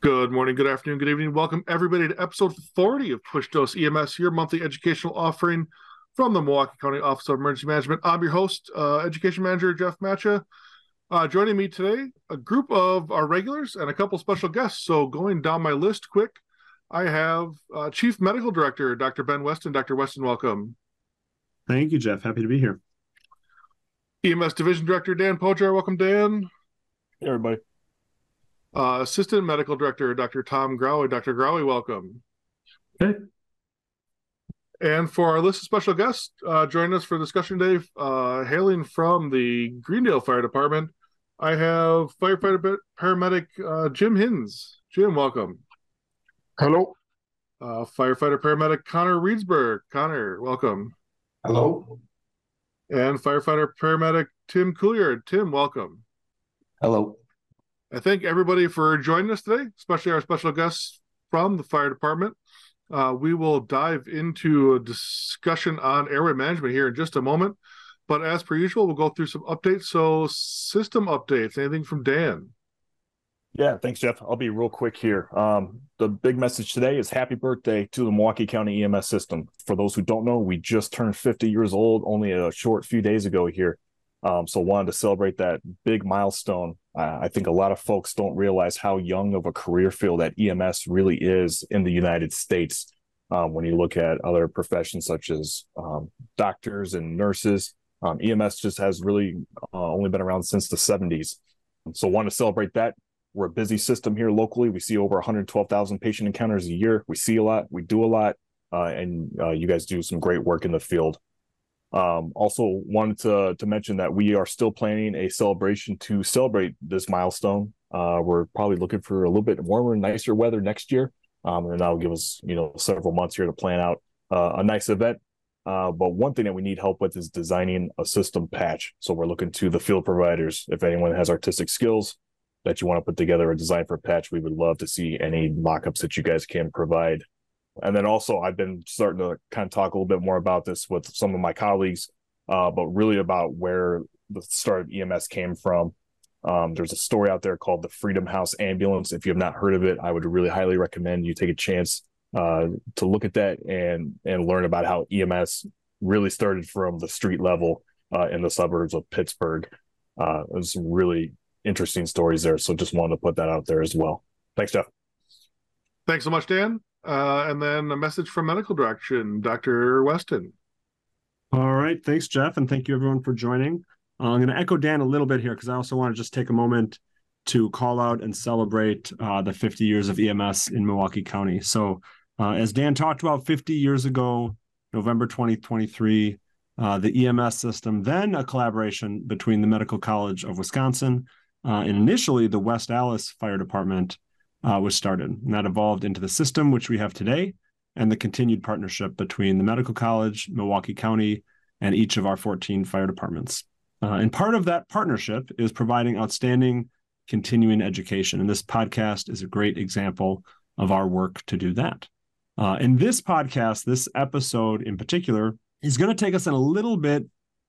Good morning, good afternoon, good evening. Welcome everybody to episode 40 of Push Dose EMS, your monthly educational offering from the Milwaukee County Office of Emergency Management. I'm your host, uh, Education Manager Jeff Matcha. Uh, joining me today, a group of our regulars and a couple special guests. So going down my list quick, I have uh, Chief Medical Director Dr. Ben Weston. Dr. Weston, welcome. Thank you, Jeff. Happy to be here. EMS Division Director Dan Pojar. Welcome, Dan. Hey, everybody. Uh, Assistant Medical Director, Dr. Tom Grawey. Dr. Grawey, welcome. Hey. And for our list of special guests, uh, joining us for discussion today, uh, hailing from the Greendale Fire Department, I have firefighter paramedic uh, Jim Hintz. Jim, welcome. Hello. Uh, firefighter paramedic Connor Risberg. Connor, welcome. Hello. And firefighter paramedic Tim Couillard. Tim, welcome. Hello. I thank everybody for joining us today, especially our special guests from the fire department. Uh, we will dive into a discussion on airway management here in just a moment. But as per usual, we'll go through some updates. So, system updates. Anything from Dan? Yeah, thanks, Jeff. I'll be real quick here. Um, the big message today is happy birthday to the Milwaukee County EMS system. For those who don't know, we just turned 50 years old only a short few days ago here. Um, so wanted to celebrate that big milestone. Uh, I think a lot of folks don't realize how young of a career field that EMS really is in the United States. Um, when you look at other professions such as um, doctors and nurses, um, EMS just has really uh, only been around since the 70s. So want to celebrate that. We're a busy system here locally. We see over 112,000 patient encounters a year. We see a lot. We do a lot, uh, and uh, you guys do some great work in the field. Um, also wanted to to mention that we are still planning a celebration to celebrate this milestone. Uh, we're probably looking for a little bit warmer, nicer weather next year, um, and that'll give us you know several months here to plan out uh, a nice event. Uh, but one thing that we need help with is designing a system patch. So we're looking to the field providers. If anyone has artistic skills that you want to put together a design for a patch, we would love to see any mockups that you guys can provide and then also, I've been starting to kind of talk a little bit more about this with some of my colleagues, uh, but really about where the start of EMS came from. Um, there's a story out there called the Freedom House Ambulance. If you have not heard of it, I would really highly recommend you take a chance uh, to look at that and and learn about how EMS really started from the street level uh, in the suburbs of Pittsburgh. Uh, there's some really interesting stories there. So just wanted to put that out there as well. Thanks, Jeff. Thanks so much, Dan. Uh, and then a message from medical direction, Dr. Weston. All right. Thanks, Jeff. And thank you, everyone, for joining. Uh, I'm going to echo Dan a little bit here because I also want to just take a moment to call out and celebrate uh, the 50 years of EMS in Milwaukee County. So, uh, as Dan talked about 50 years ago, November 2023, uh, the EMS system, then a collaboration between the Medical College of Wisconsin uh, and initially the West Allis Fire Department uh, was started. And that evolved into the system which we have today and the continued partnership between the Medical College, Milwaukee County, and each of our 14 fire departments. Uh, and part of that partnership is providing outstanding continuing education. And this podcast is a great example of our work to do that. Uh, and this podcast, this episode in particular, is going to take us in a little bit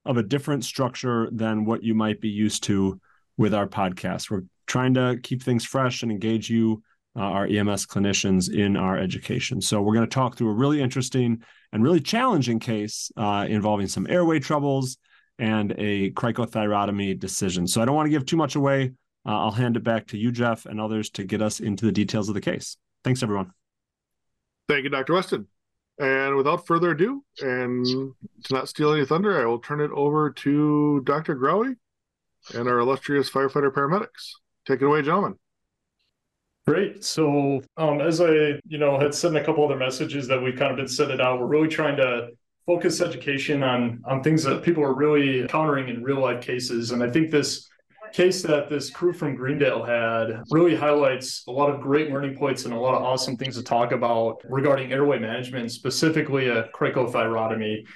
of a different structure than what you might be used to with our podcast. We're trying to keep things fresh and engage you, uh, our EMS clinicians, in our education. So we're going to talk through a really interesting and really challenging case uh, involving some airway troubles and a cricothyrotomy decision. So I don't want to give too much away. Uh, I'll hand it back to you, Jeff, and others to get us into the details of the case. Thanks, everyone. Thank you, Dr. Weston. And without further ado, and to not steal any thunder, I will turn it over to Dr. Grawey and our illustrious firefighter paramedics. Take it away, gentlemen. Great. So, um, as I, you know, had sent a couple other messages that we've kind of been sending out, we're really trying to focus education on on things that people are really encountering in real life cases. And I think this case that this crew from Greendale had really highlights a lot of great learning points and a lot of awesome things to talk about regarding airway management, specifically a cricothyrotomy.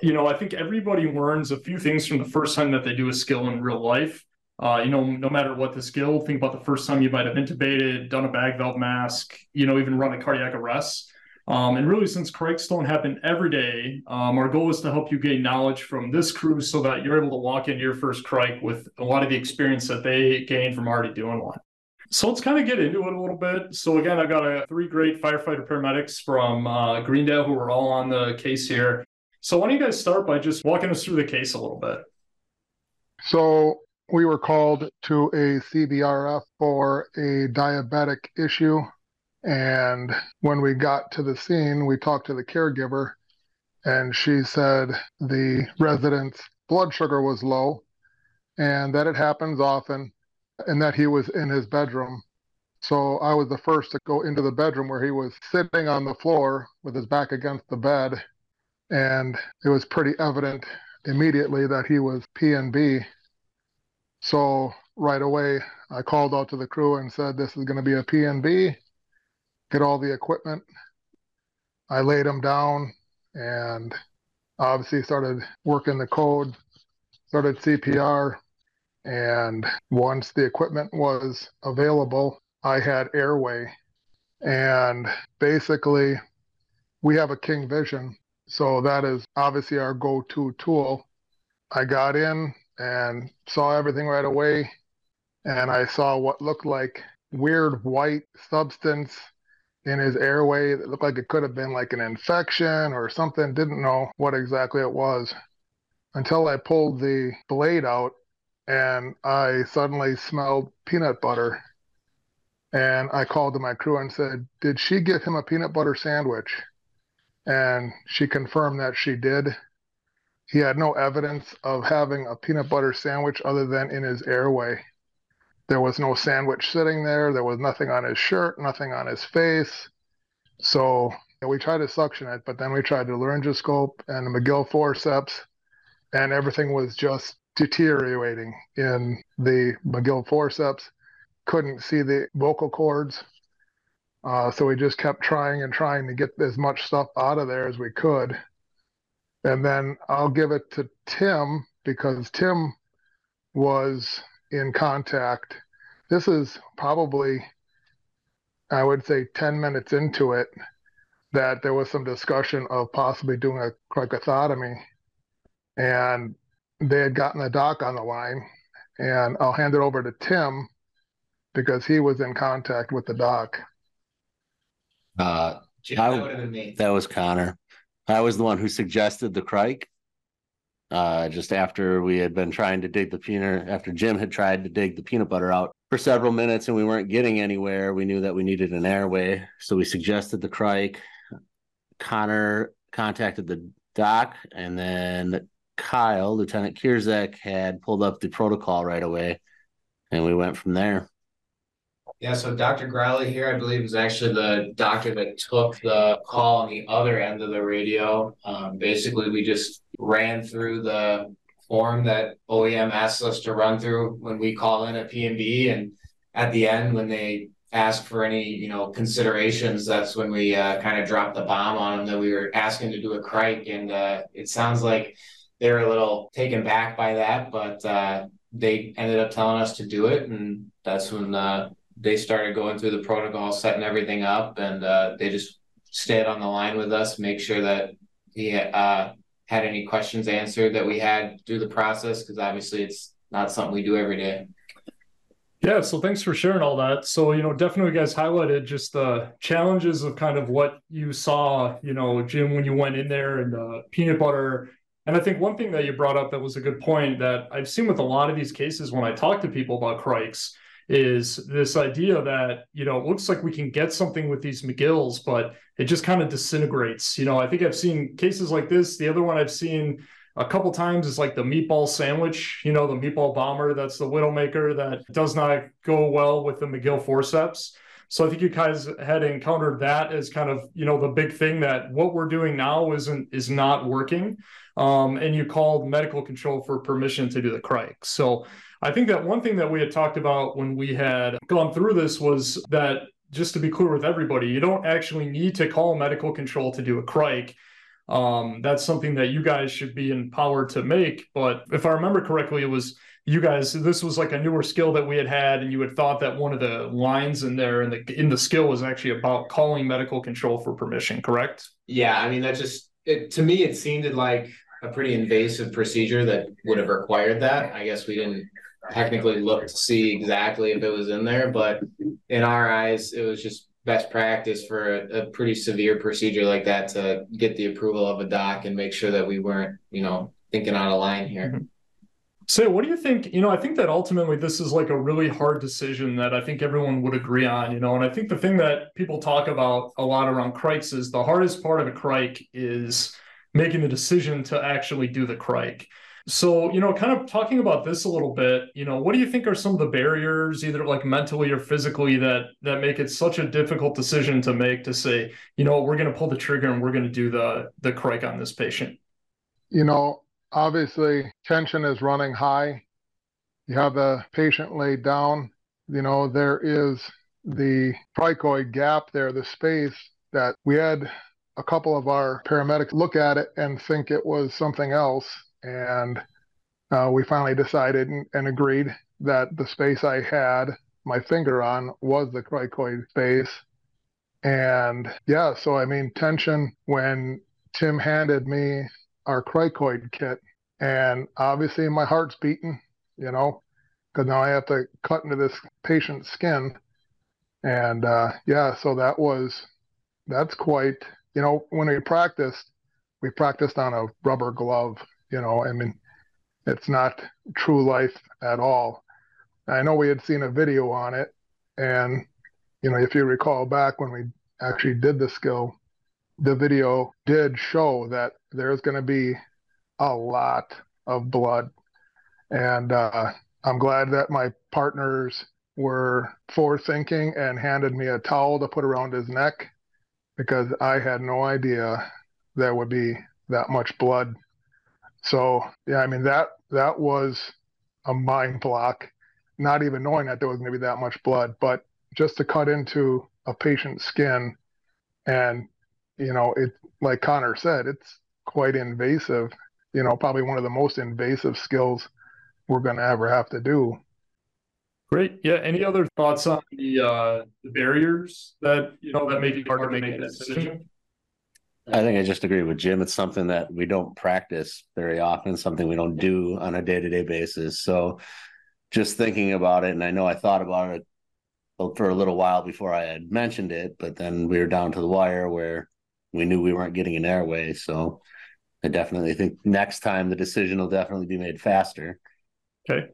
You know, I think everybody learns a few things from the first time that they do a skill in real life. Uh, you know, no matter what the skill, think about the first time you might have intubated, done a bag valve mask, you know, even run a cardiac arrest. Um, and really, since crics don't happen every day, um, our goal is to help you gain knowledge from this crew so that you're able to walk into your first cric with a lot of the experience that they gained from already doing one. So let's kind of get into it a little bit. So again, I've got a, three great firefighter paramedics from uh, Greendale who are all on the case here. So why don't you guys start by just walking us through the case a little bit? So we were called to a CBRF for a diabetic issue. And when we got to the scene, we talked to the caregiver, and she said the resident's blood sugar was low and that it happens often and that he was in his bedroom. So I was the first to go into the bedroom where he was sitting on the floor with his back against the bed. And it was pretty evident immediately that he was PNB. So right away, I called out to the crew and said, This is going to be a PNB. Get all the equipment. I laid him down and obviously started working the code, started CPR, and once the equipment was available, I had airway. And basically, we have a King Vision. So that is obviously our go to tool. I got in and saw everything right away. And I saw what looked like weird white substance in his airway that looked like it could have been like an infection or something. Didn't know what exactly it was until I pulled the blade out and I suddenly smelled peanut butter. And I called to my crew and said, Did she give him a peanut butter sandwich? And she confirmed that she did. He had no evidence of having a peanut butter sandwich other than in his airway. There was no sandwich sitting there. There was nothing on his shirt, nothing on his face. So we tried to suction it, but then we tried the laryngoscope and the Magill forceps, and everything was just deteriorating in the Magill forceps. Couldn't see the vocal cords. Uh, so we just kept trying and trying to get as much stuff out of there as we could. And then I'll give it to Tim because Tim was in contact. This is probably, I would say, 10 minutes into it that there was some discussion of possibly doing a cricothotomy. And they had gotten the doc on the line, and I'll hand it over to Tim because he was in contact with the doc. Uh, that would have been me. That was Connor. I was the one who suggested the cric. Uh, just after we had been trying to dig the peanut, after Jim had tried to dig the peanut butter out for several minutes and we weren't getting anywhere, we knew that we needed an airway. So we suggested the cric. Connor contacted the doc and then Kyle, Lieutenant Kierzek, had pulled up the protocol right away, and we went from there. Yeah, so Dr. Grawey here, I believe, is actually the doctor that took the call on the other end of the radio. Um, basically, we just ran through the form that OEM asks us to run through when we call in a PNB, and at the end, when they ask for any, you know, considerations, that's when we uh, kind of dropped the bomb on them that we were asking to do a cric, and uh, it sounds like they were a little taken back by that, but uh, they ended up telling us to do it, and that's when uh, they started going through the protocol, setting everything up, and uh, they just stayed on the line with us, make sure that he uh, had any questions answered that we had through the process, because obviously it's not something we do every day. Yeah, so thanks for sharing all that. So, you know, definitely guys highlighted just the challenges of kind of what you saw, you know, Jim, when you went in there and uh, peanut butter and I think one thing that you brought up that was a good point that I've seen with a lot of these cases when I talk to people about crics is this idea that, you know, it looks like we can get something with these Magills, but it just kind of disintegrates. You know, I think I've seen cases like this. The other one I've seen a couple times is like the meatball sandwich, you know, the meatball bomber. That's the Widowmaker that does not go well with the Magill forceps. So I think you guys had encountered that as kind of, you know, the big thing that what we're doing now isn't is not working um, and you called medical control for permission to do the cric. So I think that one thing that we had talked about when we had gone through this was that just to be clear with everybody, you don't actually need to call medical control to do a cric. Um, that's something that you guys should be empowered to make. But if I remember correctly, it was you guys. This was like a newer skill that we had had, and you had thought that one of the lines in there in the in the skill was actually about calling medical control for permission. Correct? Yeah, I mean that just it, to me it seemed like a pretty invasive procedure that would have required that. I guess we didn't technically look to see exactly if it was in there, but in our eyes, it was just best practice for a, a, pretty severe procedure like that to get the approval of a doc and make sure that we weren't, you know, thinking out of line here. Mm-hmm. So, what do you think? You know, I think that ultimately this is like a really hard decision that I think everyone would agree on, you know, and I think the thing that people talk about a lot around crics is the hardest part of a cric is making the decision to actually do the cric. So, you know, kind of talking about this a little bit, you know, what do you think are some of the barriers, either like mentally or physically, that that make it such a difficult decision to make to say, you know, we're going to pull the trigger and we're going to do the the cric on this patient? You know, obviously tension is running high. You have the patient laid down. You know, there is the cricoid gap there, the space that we had a couple of our paramedics look at it and think it was something else and uh, we finally decided and, and, agreed that the space I had my finger on was the cricoid space. And yeah, so I mean, tension when Tim handed me our cricoid kit, and obviously my heart's beating, you know, because now I have to cut into this patient's skin. And uh, yeah, so that was, that's quite, you know, when we practiced, we practiced on a rubber glove you know, I mean, it's not true life at all. I know we had seen a video on it, and you know, if you recall back when we actually did the skill, the video did show that there's going to be a lot of blood, and uh, I'm glad that my partners were forethinking and handed me a towel to put around his neck because I had no idea there would be that much blood so yeah, I mean that that was a mind block, not even knowing that there was going to be that much blood, but just to cut into a patient's skin, and you know it like Connor said, it's quite invasive. You know, probably one of the most invasive skills we're going to ever have to do. Great. Yeah. Any other thoughts on the uh, the barriers that you know that make it hard to make that decision? I think I just agree with Jim. It's something that we don't practice very often, something we don't do on a day to day basis. So just thinking about it, and I know I thought about it for a little while before I had mentioned it, but then we were down to the wire where we knew we weren't getting an airway. So I definitely think next time the decision will definitely be made faster. Okay.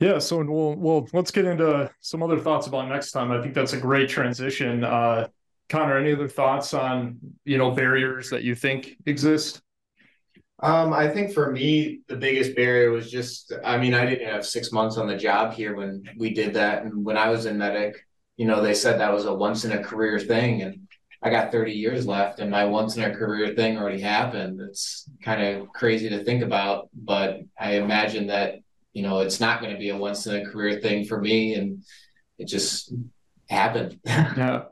Yeah, so we'll we'll let's get into some other thoughts about next time. I think that's a great transition. Uh, Connor, any other thoughts on you know barriers that you think exist? Um, I think for me, the biggest barrier was just, I mean, I didn't have six months on the job here when we did that. And when I was in medic, you know, they said that was a once in a career thing. And I got 30 years left and my once in a career thing already happened. It's kind of crazy to think about, but I imagine that, you know, it's not going to be a once in a career thing for me. And it just happened. yeah.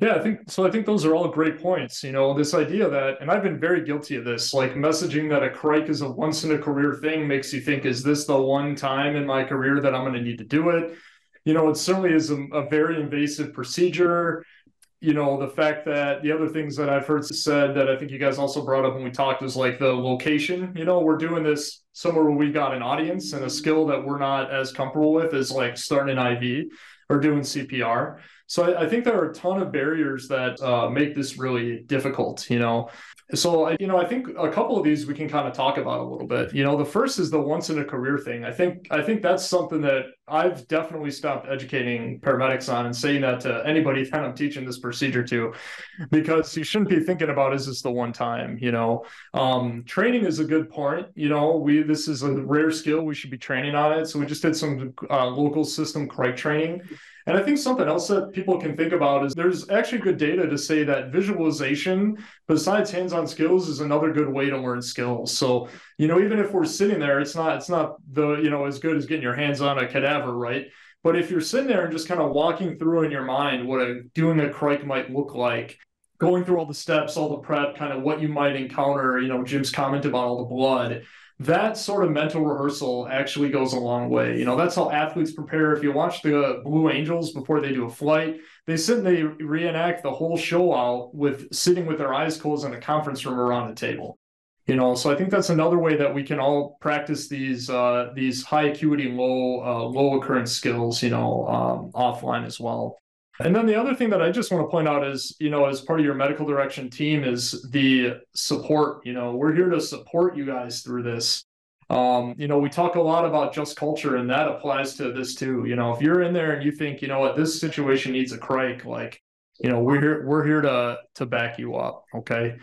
Yeah, I think so. I think those are all great points. You know, this idea that, and I've been very guilty of this, like messaging that a cric is a once in a career thing makes you think, is this the one time in my career that I'm going to need to do it? You know, it certainly is a, a very invasive procedure. You know, the fact that the other things that I've heard said that I think you guys also brought up when we talked was like the location. You know, we're doing this somewhere where we've got an audience and a skill that we're not as comfortable with is like starting an IV or doing CPR. So I, I, think there are a ton of barriers that uh, make this really difficult, you know. So I, you know, I think a couple of these we can kind of talk about a little bit. You know, the first is the once in a career thing. I think I think that's something that I've definitely stopped educating paramedics on and saying that to anybody that I'm teaching this procedure to, because you shouldn't be thinking about is this the one time. You know, um, training is a good point. You know, we this is a rare skill. We should be training on it. So we just did some uh, local system cric training and I think something else that people can think about is there's actually good data to say that visualization, besides hands-on skills, is another good way to learn skills. So, you know, even if we're sitting there, it's not it's not the, you know, as good as getting your hands on a cadaver, right? But if you're sitting there and just kind of walking through in your mind what a doing a cric might look like, going through all the steps, all the prep, kind of what you might encounter, you know, Jim's comment about all the blood that sort of mental rehearsal actually goes a long way. You know, that's how athletes prepare. If you watch the Blue Angels before they do a flight, they sit and they reenact the whole show out with sitting with their eyes closed in a conference room around a table. you know so i think that's another way that we can all practice these uh, these high acuity low uh, low occurrence skills you know um, offline as well and then the other thing that i just want to point out is you know as part of your medical direction team is the support you know we're here to support you guys through this. Um, you know we talk a lot about just culture and that applies to this too. You know if you're in there and you think you know what? This situation needs a cric like you know we're here we're here to to back you up okay?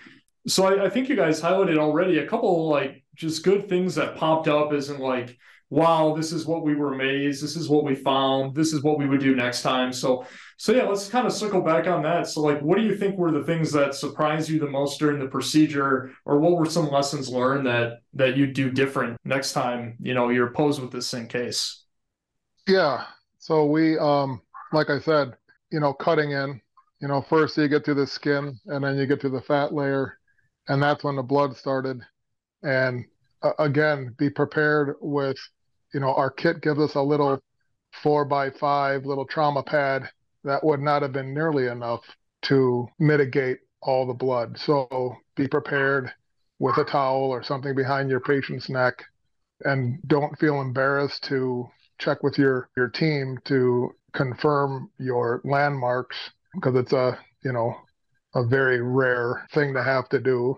So I, I, think you guys highlighted already a couple like just good things that popped up isn't like wow this is what we were amazed this is what we found this is what we would do next time. So so yeah let's kind of circle back on that. So like what do you think were the things that surprised you the most during the procedure? Or what were some lessons learned that that you do different next time you know you're posed with this same case? Yeah. So we um like i said you know cutting in you know first you get to the skin and then you get to the fat layer and that's when the blood started. And uh, again, be prepared with, you know, our kit gives us a little four by five little trauma pad that would not have been nearly enough to mitigate all the blood. So be prepared with a towel or something behind your patient's neck and don't feel embarrassed to check with your your team to confirm your landmarks because it's a you know a very rare thing to have to do.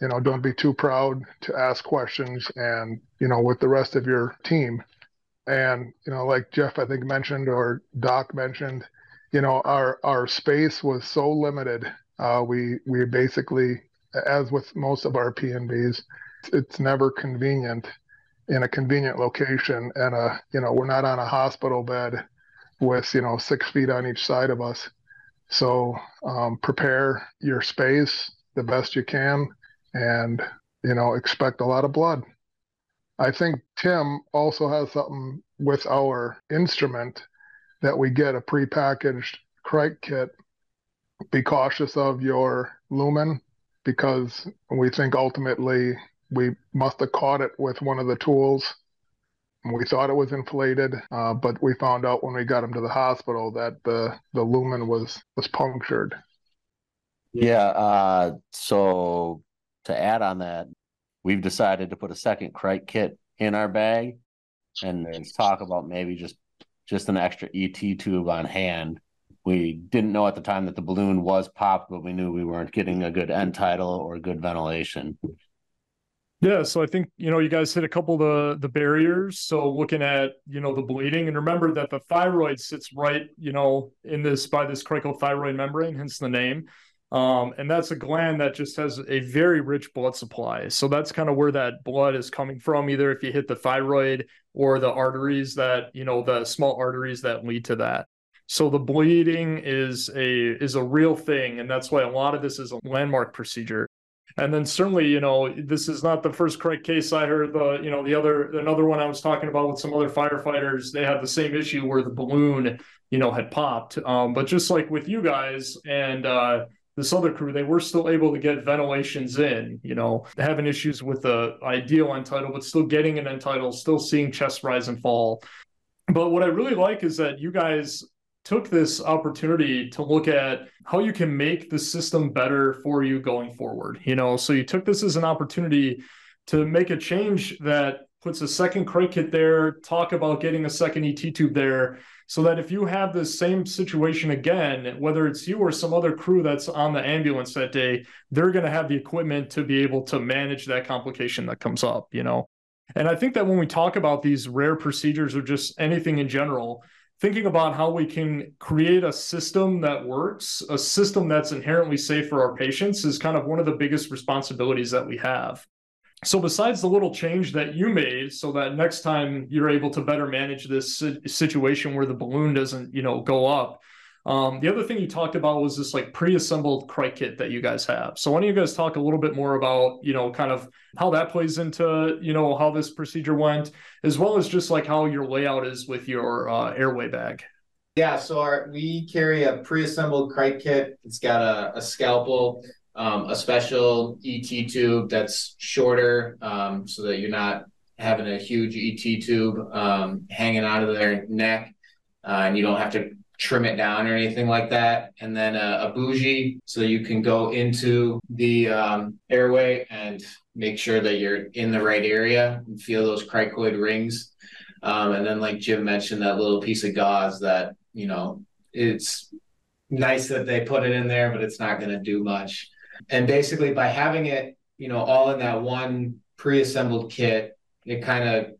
You know, don't be too proud to ask questions and, you know, with the rest of your team. And, you know, like Jeff, I think mentioned or Doc mentioned, you know, our, our space was so limited. Uh, we, we basically, as with most of our PNBs, it's never convenient in a convenient location. And, uh, you know, we're not on a hospital bed with, you know, six feet on each side of us so um, prepare your space the best you can, and you know expect a lot of blood. I think Tim also has something with our instrument that we get a prepackaged cric kit. Be cautious of your lumen because we think ultimately we must have caught it with one of the tools we thought it was inflated, uh, but we found out when we got him to the hospital that the the lumen was was punctured. Yeah. Uh, so to add on that, we've decided to put a second cric kit in our bag, and there's talk about maybe just just an extra ET tube on hand. We didn't know at the time that the balloon was popped, but we knew we weren't getting a good end tidal or good ventilation. Yeah, so I think you know you guys hit a couple of the the barriers. So looking at you know the bleeding, and remember that the thyroid sits right you know in this by this cricothyroid membrane, hence the name. Um, and that's a gland that just has a very rich blood supply. So that's kind of where that blood is coming from, either if you hit the thyroid or the arteries that you know the small arteries that lead to that. So the bleeding is a is a real thing, and that's why a lot of this is a landmark procedure. And then certainly, you know, this is not the first cric case I heard. The you know the other another one I was talking about with some other firefighters, they had the same issue where the balloon, you know, had popped. Um, but just like with you guys and uh, this other crew, they were still able to get ventilations in. You know, having issues with the ideal end tidal, but still getting an end tidal, still seeing chest rise and fall. But what I really like is that you guys took this opportunity to look at how you can make the system better for you going forward. You know, so you took this as an opportunity to make a change that puts a second cric kit there, talk about getting a second ET tube there, so that if you have the same situation again, whether it's you or some other crew that's on the ambulance that day, they're going to have the equipment to be able to manage that complication that comes up, you know. And I think that when we talk about these rare procedures or just anything in general, thinking about how we can create a system that works, a system that's inherently safe for our patients is kind of one of the biggest responsibilities that we have. So, besides the little change that you made, so that next time you're able to better manage this situation where the balloon doesn't, you know, go up, um, the other thing you talked about was this like pre-assembled cric kit that you guys have. So why don't you guys talk a little bit more about, you know, kind of how that plays into, you know, how this procedure went, as well as just like how your layout is with your uh, airway bag. Yeah, so our, we carry a pre-assembled cric kit. It's got a, a scalpel, um, a special ET tube that's shorter, um, so that you're not having a huge ET tube um, hanging out of their neck, uh, and you don't have to trim it down or anything like that. And then a, a bougie so you can go into the um, airway and make sure that you're in the right area and feel those cricoid rings. Um, and then, like Jim mentioned, that little piece of gauze that, you know, it's nice that they put it in there, but it's not going to do much. And basically, by having it, you know, all in that one pre-assembled kit, it kind of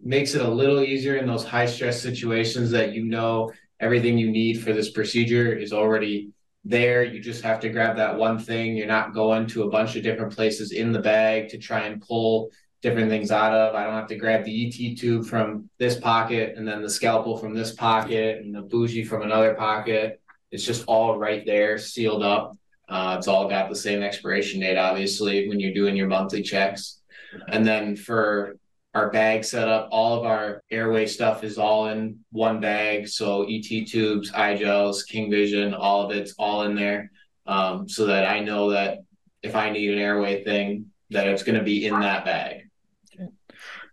makes it a little easier in those high stress situations that you know everything you need for this procedure is already there. You just have to grab that one thing. You're not going to a bunch of different places in the bag to try and pull different things out of. I don't have to grab the ET tube from this pocket and then the scalpel from this pocket and the bougie from another pocket. It's just all right there, sealed up. Uh, it's all got the same expiration date, obviously, when you're doing your monthly checks. And then for our bag setup, all of our airway stuff is all in one bag. So ET tubes, i-gels, King Vision, all of it's all in there. Um, so that I know that if I need an airway thing, that it's going to be in that bag.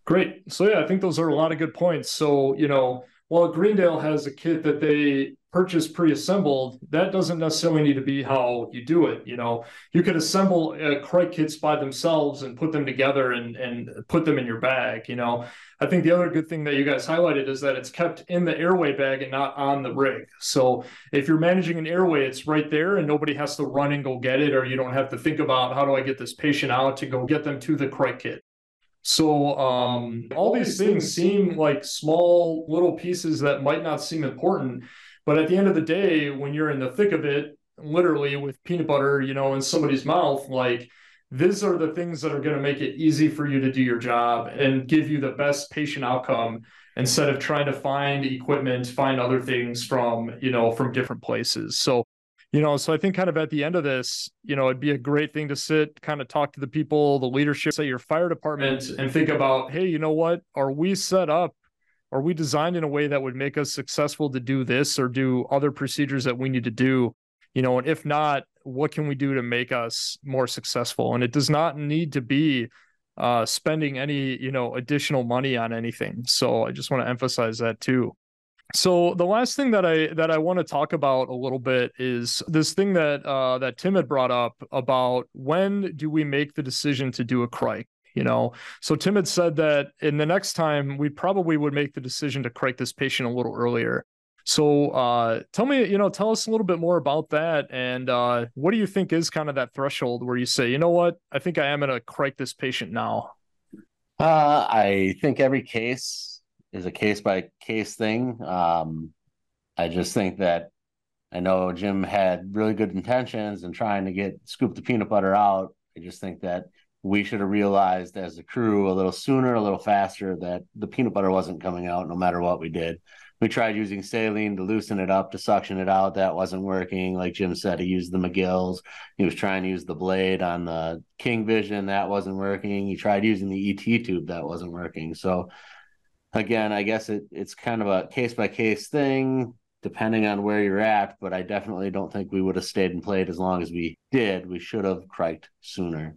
Great. So yeah, I think those are a lot of good points. So, you know, while Greendale has a kit that they purchase pre-assembled, that doesn't necessarily need to be how you do it. You know, you could assemble uh, cric kits by themselves and put them together and and put them in your bag. You know, I think the other good thing that you guys highlighted is that it's kept in the airway bag and not on the rig. So if you're managing an airway, it's right there and nobody has to run and go get it, or you don't have to think about how do I get this patient out to go get them to the cric kit. So um, all these things seem like small little pieces that might not seem important, but at the end of the day, when you're in the thick of it, literally with peanut butter, you know, in somebody's mouth, like these are the things that are going to make it easy for you to do your job and give you the best patient outcome instead of trying to find equipment, find other things from, you know, from different places. So you know so i think kind of at the end of this you know it'd be a great thing to sit kind of talk to the people the leadership at your fire department and think about hey you know what are we set up are we designed in a way that would make us successful to do this or do other procedures that we need to do? You know and if not what can we do to make us more successful? And it does not need to be uh, spending any you know additional money on anything. So i just want to emphasize that too. So the last thing that I that I want to talk about a little bit is this thing that uh, that Tim had brought up about when do we make the decision to do a cric? You know, so Tim had said that in the next time we probably would make the decision to cric this patient a little earlier. So uh, tell me, you know, tell us a little bit more about that, and uh, what do you think is kind of that threshold where you say, you know what, I think I am going to cric this patient now. Uh, I think every case is a case by case thing. Um, I just think that I know Jim had really good intentions in trying to get scoop the peanut butter out. I just think that we should have realized as a crew a little sooner, a little faster that the peanut butter wasn't coming out no matter what we did. We tried using saline to loosen it up, to suction it out. That wasn't working. Like Jim said, he used the Magills. He was trying to use the blade on the King Vision. That wasn't working. He tried using the ET tube. That wasn't working. So again, I guess it, it's kind of a case by case thing, depending on where you're at. But I definitely don't think we would have stayed and played as long as we did. We should have cricked sooner.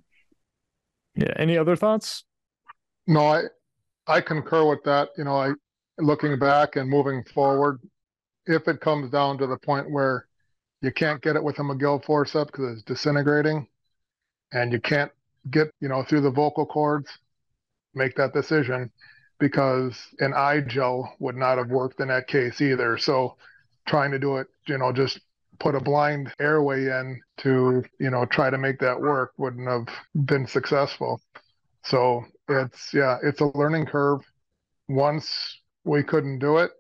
Yeah. Any other thoughts? No, I I concur with that. You know, I looking back and moving forward, if it comes down to the point where you can't get it with a Magill forceps because it's disintegrating, and you can't get you know through the vocal cords, make that decision because an i-gel would not have worked in that case either. So trying to do it, you know, just put a blind airway in to, you know, try to make that work wouldn't have been successful. So it's, yeah, it's a learning curve. Once we couldn't do it,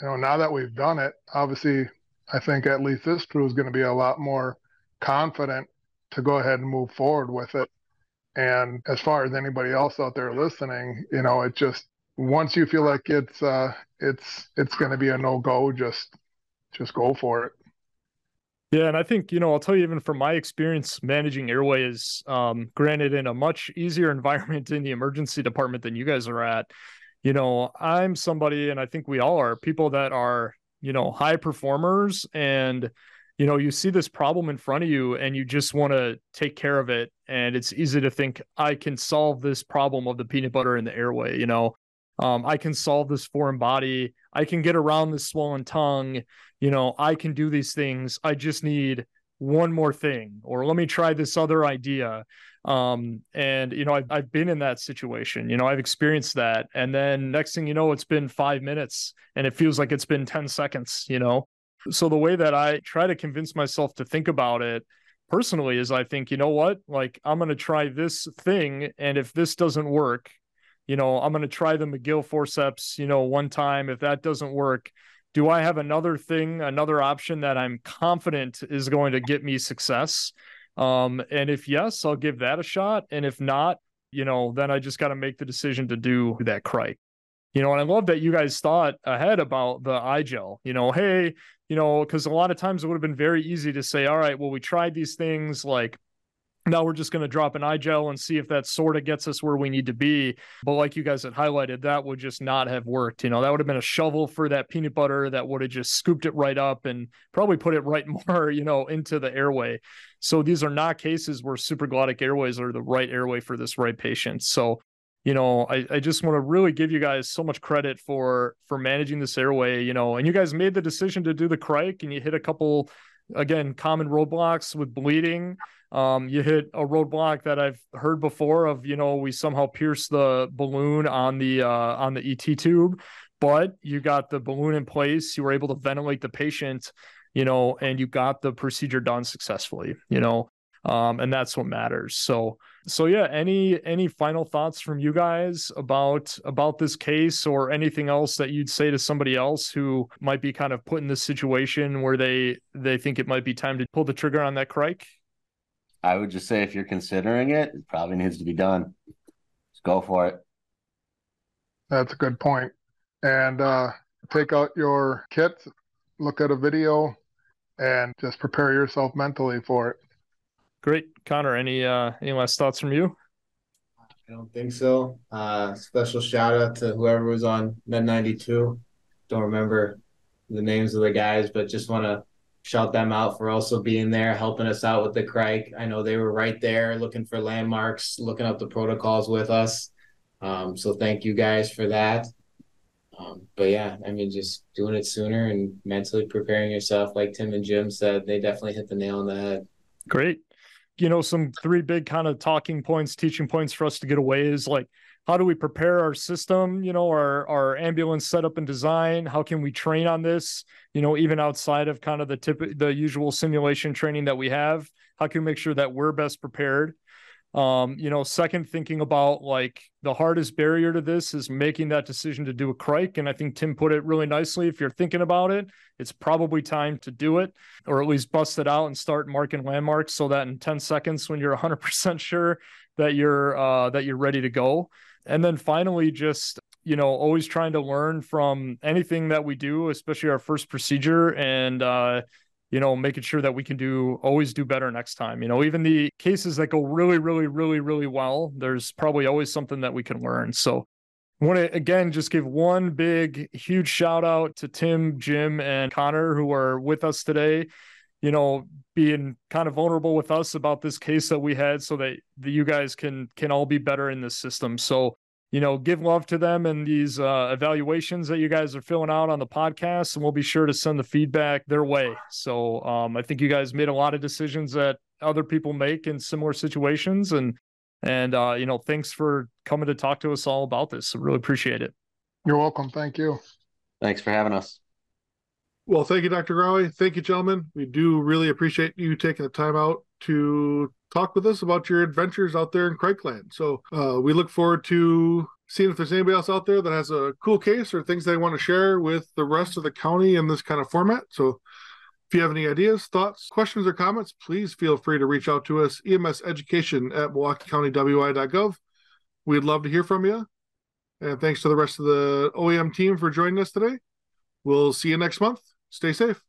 you know, now that we've done it, obviously, I think at least this crew is going to be a lot more confident to go ahead and move forward with it. And as far as anybody else out there listening, you know, it just once you feel like it's uh it's it's going to be a no go, just just go for it. Yeah, and I think you know I'll tell you even from my experience managing airway is um, granted in a much easier environment in the emergency department than you guys are at. You know, I'm somebody, and I think we all are people that are you know high performers and you know you see this problem in front of you and you just want to take care of it and it's easy to think i can solve this problem of the peanut butter in the airway you know Um, I can solve this foreign body. I can get around this swollen tongue. You know, I can do these things. I just need one more thing, or let me try this other idea. Um, and you know, I've I've been in that situation. You know, I've experienced that. And then next thing you know, it's been five minutes, and it feels like it's been ten seconds. You know, so the way that I try to convince myself to think about it personally is I think, you know what? Like, I'm going to try this thing. And if this doesn't work, you know, I'm going to try the Magill forceps, you know, one time. If that doesn't work, do I have another thing, another option that I'm confident is going to get me success? Um, and if yes, I'll give that a shot. And if not, you know, then I just got to make the decision to do that cric. You know, and I love that you guys thought ahead about the i-gel. You know, hey, you know, because a lot of times it would have been very easy to say, all right, well, we tried these things like now we're just going to drop an i-gel and see if that sort of gets us where we need to be. But like you guys had highlighted, that would just not have worked. You know, that would have been a shovel for that peanut butter that would have just scooped it right up and probably put it right more, you know, into the airway. So these are not cases where supraglottic airways are the right airway for this right patient. So you know, I, I just want to really give you guys so much credit for for managing this airway, you know, and you guys made the decision to do the cric and you hit a couple again common roadblocks with bleeding. Um, you hit a roadblock that I've heard before of, you know, we somehow pierced the balloon on the uh on the ET tube, but you got the balloon in place, you were able to ventilate the patient, you know, and you got the procedure done successfully, you know um, and that's what matters. So, so yeah. Any any final thoughts from you guys about about this case or anything else that you'd say to somebody else who might be kind of put in this situation where they they think it might be time to pull the trigger on that cric? I would just say if you're considering it, it probably needs to be done. Just go for it. That's a good point. And uh, take out your kit, look at a video, and just prepare yourself mentally for it. Great, Connor. Any uh, any last thoughts from you? I don't think so. Uh, special shout out to whoever was on Med 92. Don't remember the names of the guys, but just want to shout them out for also being there, helping us out with the cric. I know they were right there looking for landmarks, looking up the protocols with us. Um, so thank you guys for that. Um, but yeah, I mean, just doing it sooner and mentally preparing yourself, like Tim and Jim said, they definitely hit the nail on the head. Great you know, some three big kind of talking points, teaching points for us to get away is like, how do we prepare our system, you know, our, our ambulance setup and design? How can we train on this, you know, even outside of kind of the tip, the usual simulation training that we have? How can we make sure that we're best prepared? Um, you know, second, thinking about like the hardest barrier to this is making that decision to do a cric. And I think Tim put it really nicely. If you're thinking about it, it's probably time to do it, or at least bust it out and start marking landmarks so that in 10 seconds, when you're 100% sure that you're uh, that you're ready to go. And then finally, just you know, always trying to learn from anything that we do, especially our first procedure, and uh, you know, making sure that we can do always do better next time. You know, even the cases that go really, really, really, really well, there's probably always something that we can learn. So I want to again just give one big, huge shout out to Tim, Jim, and Connor who are with us today. You know, being kind of vulnerable with us about this case that we had, so that, that you guys can can all be better in this system. So you know, give love to them and these uh, evaluations that you guys are filling out on the podcast, and we'll be sure to send the feedback their way. So um, I think you guys made a lot of decisions that other people make in similar situations, and and uh, you know, thanks for coming to talk to us all about this. I really appreciate it. You're welcome. Thank you. Thanks for having us. Well, thank you, Dr. Grawey. Thank you, gentlemen. We do really appreciate you taking the time out to talk with us about your adventures out there in Cric Land. So uh, we look forward to seeing if there's anybody else out there that has a cool case or things they want to share with the rest of the county in this kind of format. So if you have any ideas, thoughts, questions, or comments, please feel free to reach out to us, EMS Education at MilwaukeeCountyWI.gov. We'd love to hear from you. And thanks to the rest of the OEM team for joining us today. We'll see you next month. Stay safe.